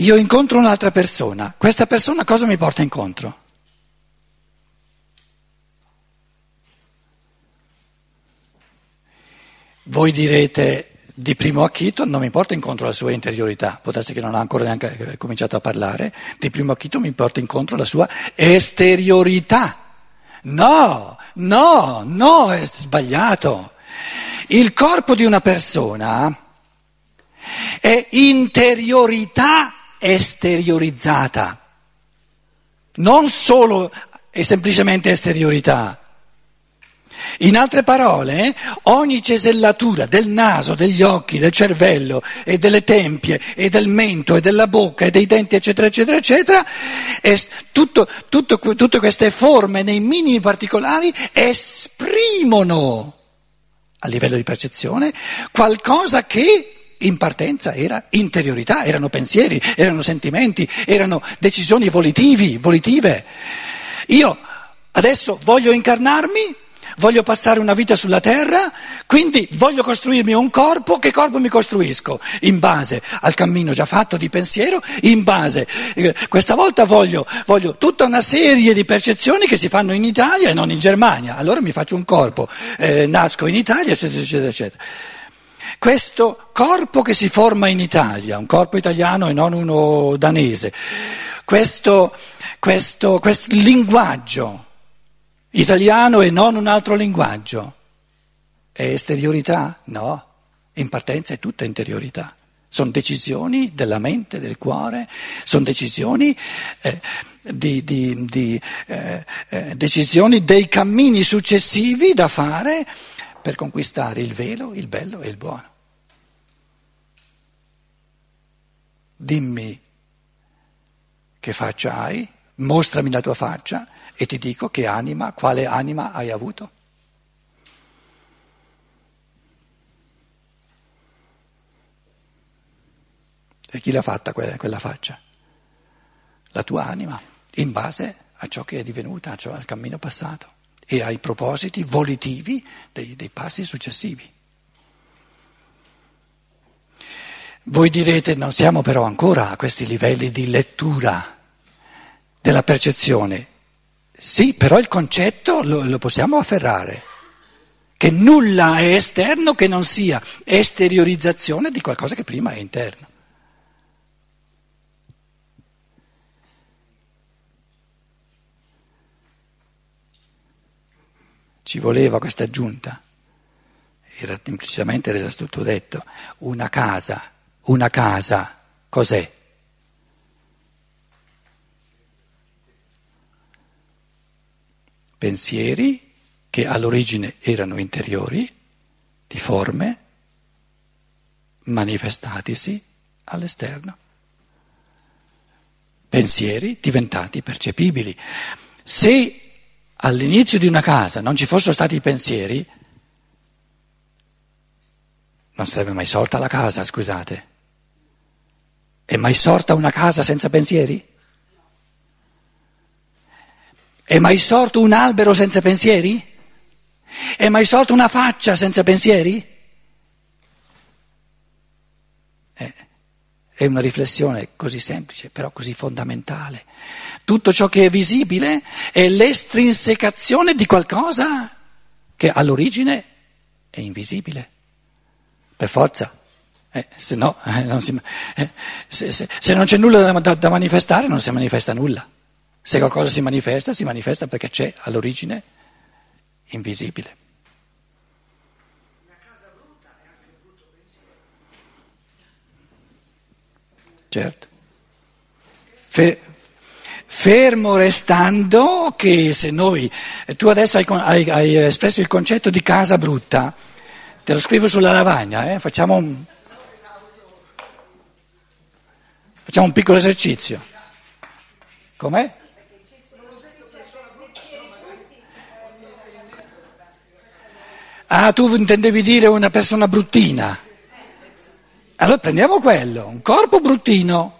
io incontro un'altra persona, questa persona cosa mi porta incontro? Voi direte di primo acchito non mi porta incontro la sua interiorità, darsi che non ha ancora neanche eh, cominciato a parlare, di primo acchito mi porta incontro la sua esteriorità. No, no, no, è sbagliato. Il corpo di una persona è interiorità esteriorizzata, non solo e semplicemente esteriorità. In altre parole, ogni cesellatura del naso, degli occhi, del cervello e delle tempie e del mento e della bocca e dei denti, eccetera, eccetera, eccetera, tutto, tutto, tutte queste forme nei minimi particolari esprimono a livello di percezione qualcosa che in partenza era interiorità, erano pensieri, erano sentimenti, erano decisioni volitivi, volitive. Io adesso voglio incarnarmi, voglio passare una vita sulla terra, quindi voglio costruirmi un corpo, che corpo mi costruisco? In base al cammino già fatto di pensiero, in base, eh, questa volta voglio, voglio tutta una serie di percezioni che si fanno in Italia e non in Germania, allora mi faccio un corpo, eh, nasco in Italia, eccetera, eccetera, eccetera. Questo corpo che si forma in Italia, un corpo italiano e non uno danese, questo, questo, questo linguaggio italiano e non un altro linguaggio, è esteriorità? No, in partenza è tutta interiorità. Sono decisioni della mente, del cuore, sono decisioni, eh, di, di, di, eh, eh, decisioni dei cammini successivi da fare per conquistare il velo, il bello e il buono. dimmi che faccia hai, mostrami la tua faccia e ti dico che anima, quale anima hai avuto. E chi l'ha fatta quella, faccia? La tua anima, in base a ciò che è divenuta, cioè al cammino passato e ai propositi volitivi dei, dei passi successivi. Voi direte non siamo però ancora a questi livelli di lettura della percezione. Sì, però il concetto lo, lo possiamo afferrare, che nulla è esterno che non sia esteriorizzazione di qualcosa che prima è interno. Ci voleva questa aggiunta, era implicitamente era tutto detto, una casa una casa, cos'è? Pensieri che all'origine erano interiori, di forme, manifestatisi all'esterno. Pensieri diventati percepibili. Se all'inizio di una casa non ci fossero stati i pensieri, non sarebbe mai sorta la casa, scusate. È mai sorta una casa senza pensieri? È mai sorto un albero senza pensieri? È mai sorta una faccia senza pensieri? Eh, è una riflessione così semplice, però così fondamentale. Tutto ciò che è visibile è l'estrinsecazione di qualcosa che all'origine è invisibile. Per forza. Eh, se, no, eh, non si, eh, se, se, se, non c'è nulla da, da, manifestare non si manifesta nulla. Se qualcosa si manifesta, si manifesta perché c'è all'origine invisibile. Certo. Fe, fermo restando che se noi, tu adesso hai, hai, hai, espresso il concetto di casa brutta, te lo scrivo sulla lavagna, eh, facciamo un... Facciamo un piccolo esercizio. Com'è? Ah, tu intendevi dire una persona bruttina. Allora prendiamo quello, un corpo bruttino,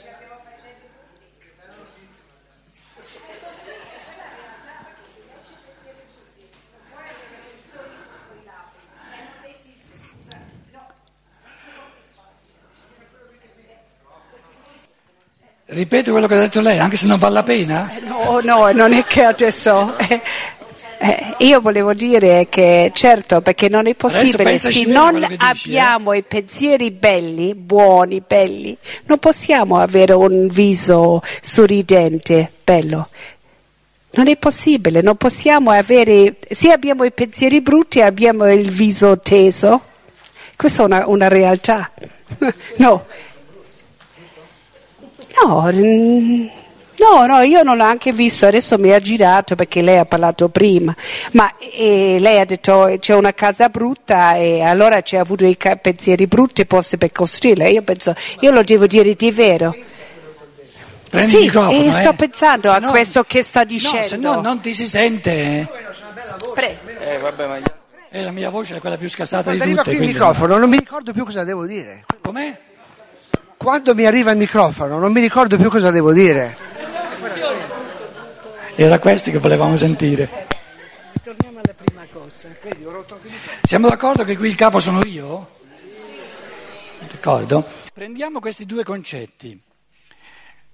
Ripeto quello che ha detto lei, anche se non vale la pena? Eh, no, no, non è che adesso. Eh, eh, io volevo dire che certo, perché non è possibile, se non abbiamo eh? i pensieri belli, buoni, belli, non possiamo avere un viso sorridente, bello. Non è possibile, non possiamo avere, se abbiamo i pensieri brutti abbiamo il viso teso. Questa è una, una realtà. no. No, no, no, io non l'ho anche visto, adesso mi ha girato perché lei ha parlato prima, ma lei ha detto c'è una casa brutta e allora ci ha avuto i pensieri brutti forse per costruirla. Io penso, io lo devo dire di vero. Prendi sì, il microfono, e sto eh. pensando Se a no- questo che sta dicendo. No, se no non ti si sente. Pre- Eh, vabbè, ma E la mia voce è quella più scassata di tutte. qui il quindi- microfono non mi ricordo più cosa devo dire. Com'è? Quando mi arriva il microfono non mi ricordo più cosa devo dire. Era questo che volevamo sentire. Torniamo alla prima cosa. Siamo d'accordo che qui il capo sono io? D'accordo? Prendiamo questi due concetti.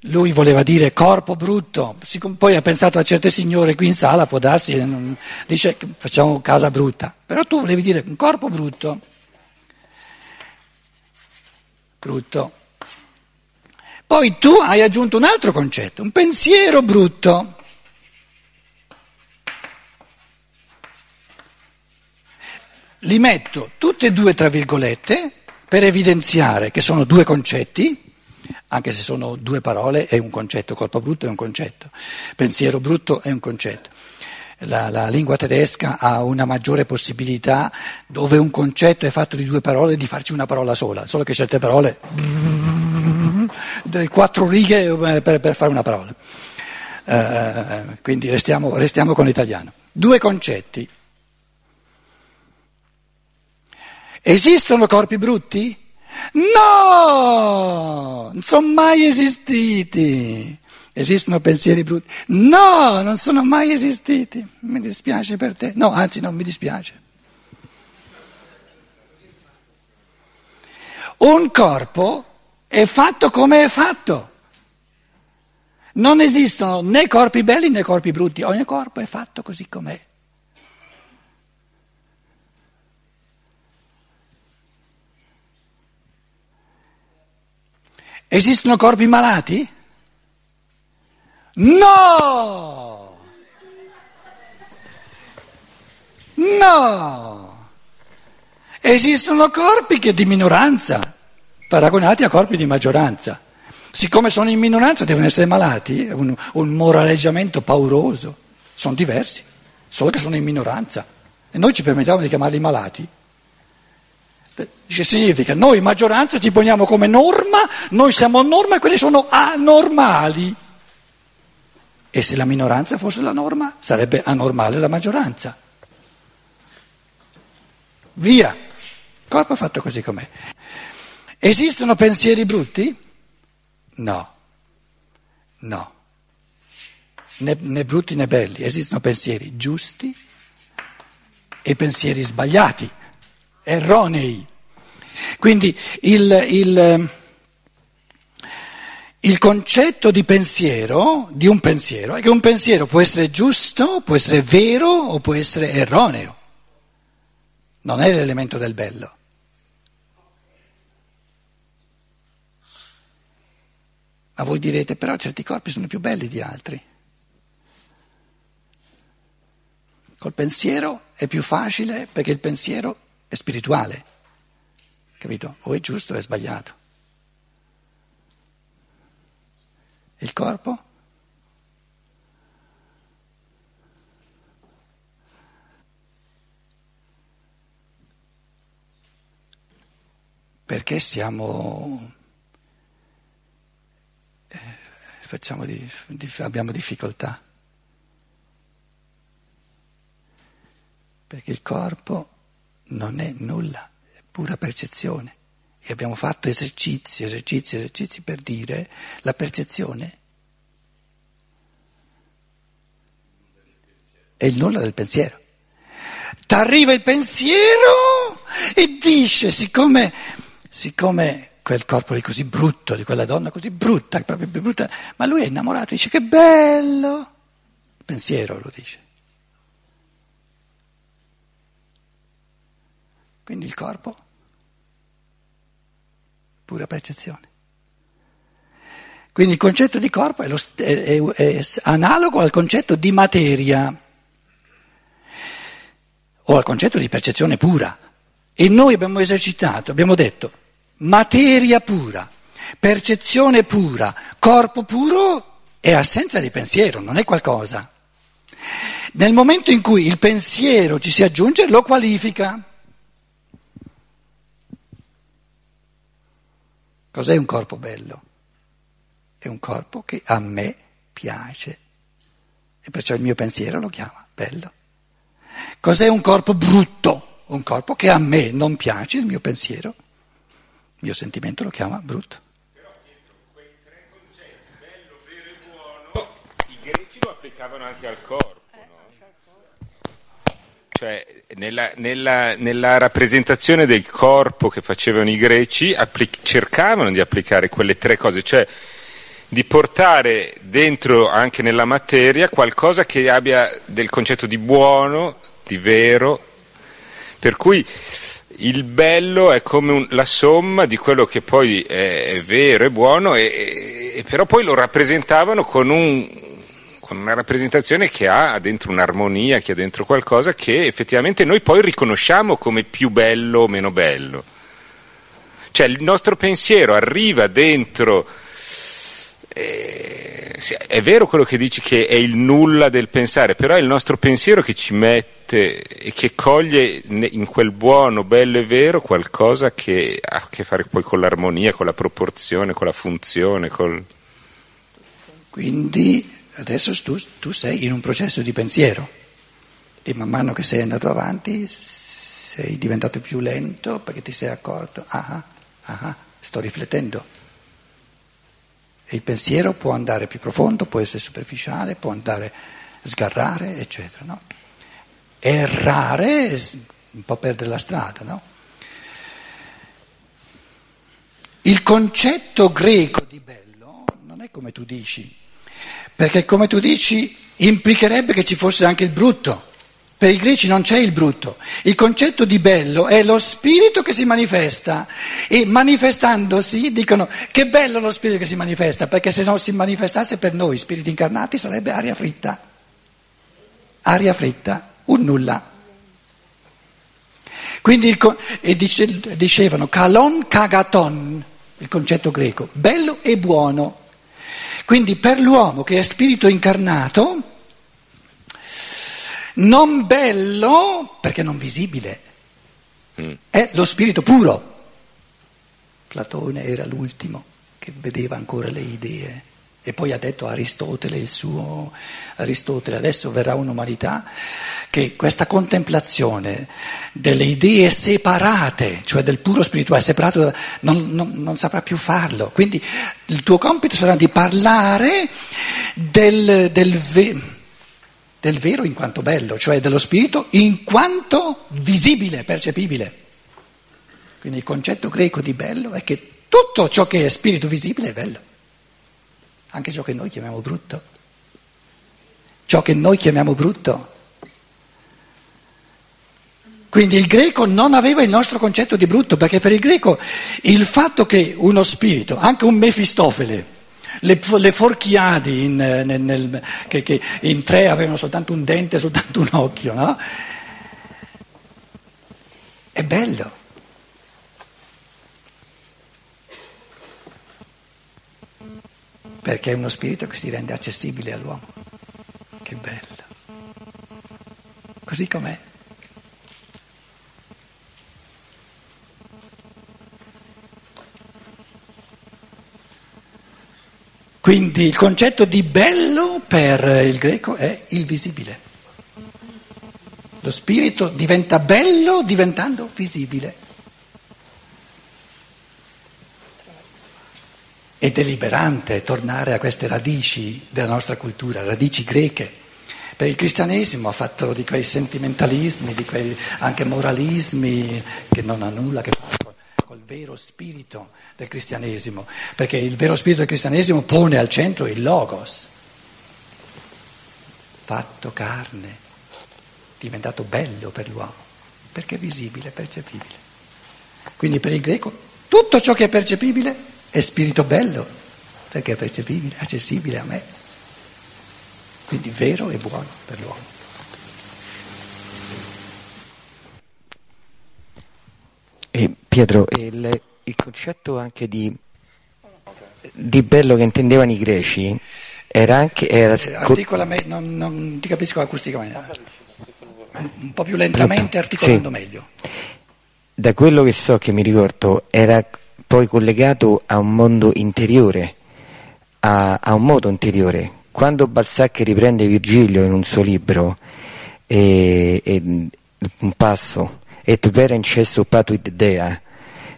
Lui voleva dire corpo brutto, poi ha pensato a certe signore qui in sala, può darsi, eh, non- dice che facciamo casa brutta, però tu volevi dire un corpo brutto. Brutto. Poi tu hai aggiunto un altro concetto, un pensiero brutto. Li metto tutti e due tra virgolette per evidenziare che sono due concetti, anche se sono due parole, è un concetto, corpo brutto è un concetto, pensiero brutto è un concetto. La, la lingua tedesca ha una maggiore possibilità, dove un concetto è fatto di due parole, di farci una parola sola, solo che certe parole, quattro righe eh, per, per fare una parola. Eh, quindi restiamo, restiamo con l'italiano. Due concetti. Esistono corpi brutti? No, non sono mai esistiti. Esistono pensieri brutti? No, non sono mai esistiti. Mi dispiace per te. No, anzi non mi dispiace. Un corpo è fatto come è fatto. Non esistono né corpi belli né corpi brutti. Ogni corpo è fatto così com'è. Esistono corpi malati? No! No! Esistono corpi che di minoranza, paragonati a corpi di maggioranza. Siccome sono in minoranza devono essere malati, un, un moraleggiamento pauroso. Sono diversi, solo che sono in minoranza. E noi ci permettiamo di chiamarli malati. Che significa? Noi maggioranza ci poniamo come norma, noi siamo norma e quelli sono anormali. E se la minoranza fosse la norma, sarebbe anormale la maggioranza. Via. Corpo fatto così com'è. Esistono pensieri brutti? No. No. Né, né brutti né belli. Esistono pensieri giusti e pensieri sbagliati erronei. Quindi il, il, il, concetto di pensiero, di un pensiero, è che un pensiero può essere giusto, può essere vero o può essere erroneo. Non è l'elemento del bello. Ma voi direte, però certi corpi sono più belli di altri. Col pensiero è più facile perché il pensiero è spirituale, capito? O è giusto o è sbagliato. Il corpo? Perché siamo... eh, facciamo di, di, abbiamo difficoltà? Perché il corpo non è nulla, pura percezione. E abbiamo fatto esercizi, esercizi, esercizi per dire la percezione è il nulla del pensiero. T'arriva il pensiero e dice, siccome, siccome quel corpo lì così brutto, di quella donna così brutta, proprio brutta, ma lui è innamorato, dice che bello, il pensiero lo dice. Quindi il corpo, pura percezione. Quindi il concetto di corpo è, lo, è, è, è analogo al concetto di materia o al concetto di percezione pura. E noi abbiamo esercitato, abbiamo detto materia pura, percezione pura, corpo puro è assenza di pensiero, non è qualcosa. Nel momento in cui il pensiero ci si aggiunge, lo qualifica. Cos'è un corpo bello? È un corpo che a me piace e perciò il mio pensiero lo chiama bello. Cos'è un corpo brutto? Un corpo che a me non piace, il mio pensiero, il mio sentimento lo chiama brutto. Però dietro quei tre concetti, bello, vero e buono, i greci lo applicavano anche al corpo. No? Cioè, nella, nella, nella, rappresentazione del corpo che facevano i greci, applic- cercavano di applicare quelle tre cose, cioè di portare dentro anche nella materia qualcosa che abbia del concetto di buono, di vero, per cui il bello è come un, la somma di quello che poi è, è vero e buono, e, e, però poi lo rappresentavano con, un, con una rappresentazione che ha dentro un'armonia, che ha dentro qualcosa che effettivamente noi poi riconosciamo come più bello o meno bello. Cioè il nostro pensiero arriva dentro eh, è vero quello che dici che è il nulla del pensare, però è il nostro pensiero che ci mette e che coglie in quel buono, bello e vero qualcosa che ha a che fare poi con l'armonia, con la proporzione, con la funzione. Col... Quindi adesso tu, tu sei in un processo di pensiero e man mano che sei andato avanti sei diventato più lento perché ti sei accorto, ah, ah, ah sto riflettendo. Il pensiero può andare più profondo, può essere superficiale, può andare sgarrare, eccetera. No? Errare, un po' perdere la strada. No? Il concetto greco di bello non è come tu dici, perché come tu dici implicherebbe che ci fosse anche il brutto. Per i greci non c'è il brutto, il concetto di bello è lo spirito che si manifesta e manifestandosi dicono che bello lo spirito che si manifesta, perché se non si manifestasse per noi spiriti incarnati sarebbe aria fritta, aria fritta, un nulla. Quindi il, e dice, dicevano kalon kagaton, il concetto greco, bello e buono. Quindi per l'uomo che è spirito incarnato, non bello perché non visibile, mm. è lo spirito puro. Platone era l'ultimo che vedeva ancora le idee e poi ha detto Aristotele il suo Aristotele, adesso verrà un'umanità che questa contemplazione delle idee separate, cioè del puro spirituale separato, non, non, non saprà più farlo. Quindi il tuo compito sarà di parlare del, del del vero in quanto bello, cioè dello spirito in quanto visibile, percepibile. Quindi il concetto greco di bello è che tutto ciò che è spirito visibile è bello, anche ciò che noi chiamiamo brutto. Ciò che noi chiamiamo brutto. Quindi il greco non aveva il nostro concetto di brutto, perché per il greco il fatto che uno spirito, anche un Mefistofele, le, le Forchiadi in, nel, nel, che, che, in tre avevano soltanto un dente e soltanto un occhio, no? È bello. Perché è uno spirito che si rende accessibile all'uomo. Che bello. Così com'è. Quindi il concetto di bello per il greco è il visibile. Lo spirito diventa bello diventando visibile. È deliberante tornare a queste radici della nostra cultura, radici greche. Per il cristianesimo ha fatto di quei sentimentalismi, di quei anche moralismi che non ha nulla a che fare col vero spirito del cristianesimo, perché il vero spirito del cristianesimo pone al centro il logos, fatto carne, diventato bello per l'uomo, perché è visibile, percepibile. Quindi per il greco tutto ciò che è percepibile è spirito bello, perché è percepibile, accessibile a me. Quindi vero e buono per l'uomo. E Pietro, il, il concetto anche di, di, bello che intendevano i greci era anche... Era, eh, articola me, non, non, ti capisco acusticamente. Un po' più lentamente, articolando sì. meglio da quello che so, che mi ricordo, era poi collegato a un mondo interiore, a, a un modo interiore. Quando Balzac riprende Virgilio in un suo libro, e, e, un passo, et vera incesso patuit dea,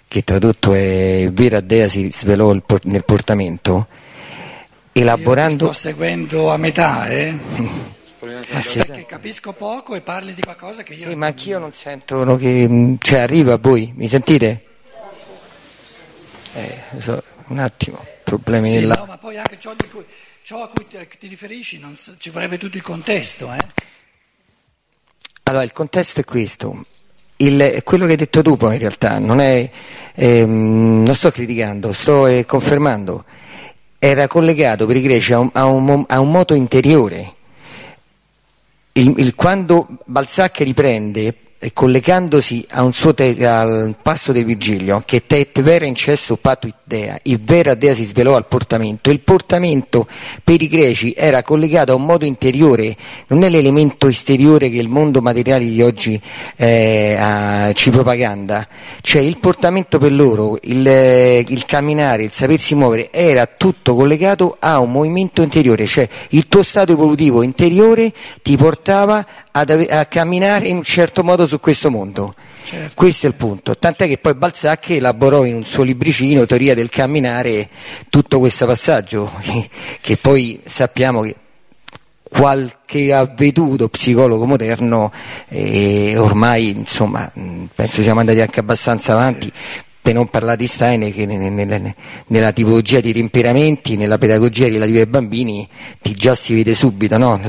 che tradotto è vera dea si svelò nel portamento, elaborando... Io sto seguendo a metà, eh? Ah, sì, perché capisco poco e parli di qualcosa che io... Sì, ma anch'io non sento che... cioè arriva a voi, mi sentite? Eh, so, un attimo, problemi sì, della... No, ma poi anche ciò, cui, ciò a cui ti, ti riferisci, so, ci vorrebbe tutto il contesto, eh? Allora, il contesto è questo. Il, quello che hai detto tu poi in realtà non è, ehm, non sto criticando, sto eh, confermando, era collegato per i greci a un, a un, a un moto interiore. Il, il, quando Balzac riprende collegandosi te, al passo del Virgilio, che te et vera incesso patuit dea, il vera dea si svelò al portamento, il portamento per i greci era collegato a un modo interiore, non è l'elemento esteriore che il mondo materiale di oggi eh, ci propaganda, cioè il portamento per loro, il, il camminare, il sapersi muovere, era tutto collegato a un movimento interiore, cioè il tuo stato evolutivo interiore ti portava ad, a camminare in un certo modo su questo mondo. Certo. Questo è il punto. Tant'è che poi Balzac elaborò in un suo libricino, Teoria del camminare, tutto questo passaggio, che, poi sappiamo che qualche avveduto psicologo moderno eh, ormai insomma penso siamo andati anche abbastanza avanti per non parlare di Steiner che nella tipologia di temperamenti, nella pedagogia relativa ai bambini ti già si vede subito no?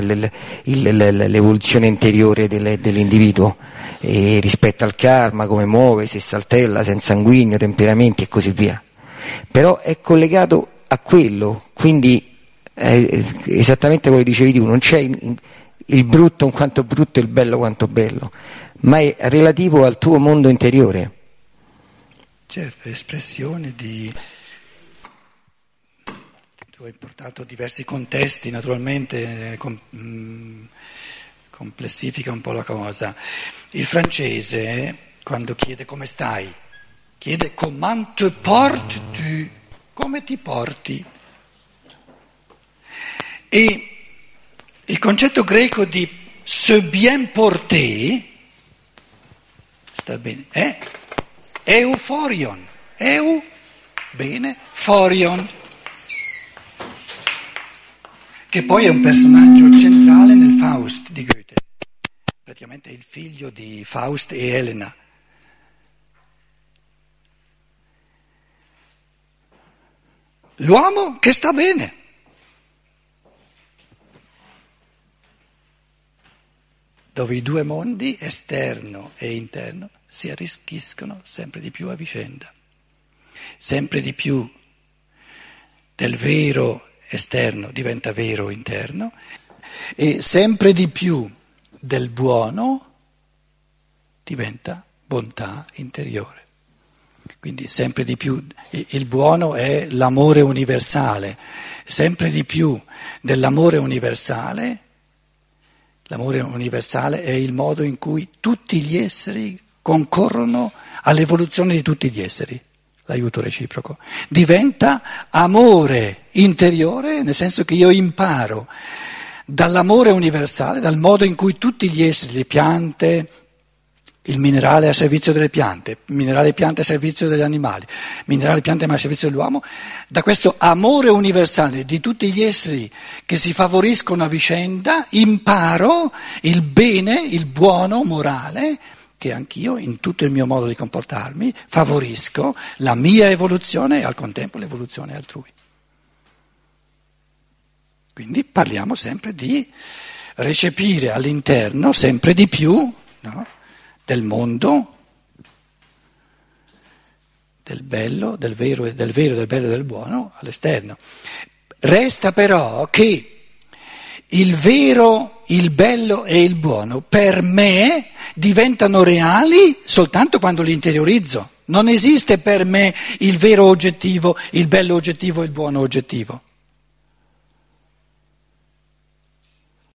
l'evoluzione interiore dell'individuo rispetto al karma, come muove, se saltella, se è sanguigno, temperamenti e così via. Però è collegato a quello, quindi è esattamente quello che dicevi tu, non c'è il brutto in quanto brutto e il bello quanto bello, ma è relativo al tuo mondo interiore. Certo, espressione di... Tu hai portato diversi contesti, naturalmente com... Mm, complessifica un po' la cosa. Il francese, quando chiede come stai, chiede comment te portes tu, come ti porti. E il concetto greco di se bien porter, sta bene, eh? Euforion. Eu, bene, Forion. Che poi è un personaggio centrale nel Faust di Goethe. Praticamente il figlio di Faust e Elena. L'uomo che sta bene. Dove i due mondi, esterno e interno, si arricchiscono sempre di più a vicenda, sempre di più del vero esterno diventa vero interno e sempre di più del buono diventa bontà interiore. Quindi sempre di più il buono è l'amore universale, sempre di più dell'amore universale, l'amore universale è il modo in cui tutti gli esseri concorrono all'evoluzione di tutti gli esseri, l'aiuto reciproco. Diventa amore interiore, nel senso che io imparo dall'amore universale, dal modo in cui tutti gli esseri, le piante, il minerale a servizio delle piante, minerale piante a servizio degli animali, minerale piante ma a servizio dell'uomo, da questo amore universale di tutti gli esseri che si favoriscono a vicenda, imparo il bene, il buono morale che anch'io in tutto il mio modo di comportarmi favorisco la mia evoluzione e al contempo l'evoluzione altrui. Quindi parliamo sempre di recepire all'interno sempre di più no, del mondo, del bello, del vero, del vero, del bello e del buono all'esterno. Resta però che il vero, il bello e il buono per me diventano reali soltanto quando li interiorizzo. Non esiste per me il vero oggettivo, il bello oggettivo e il buono oggettivo.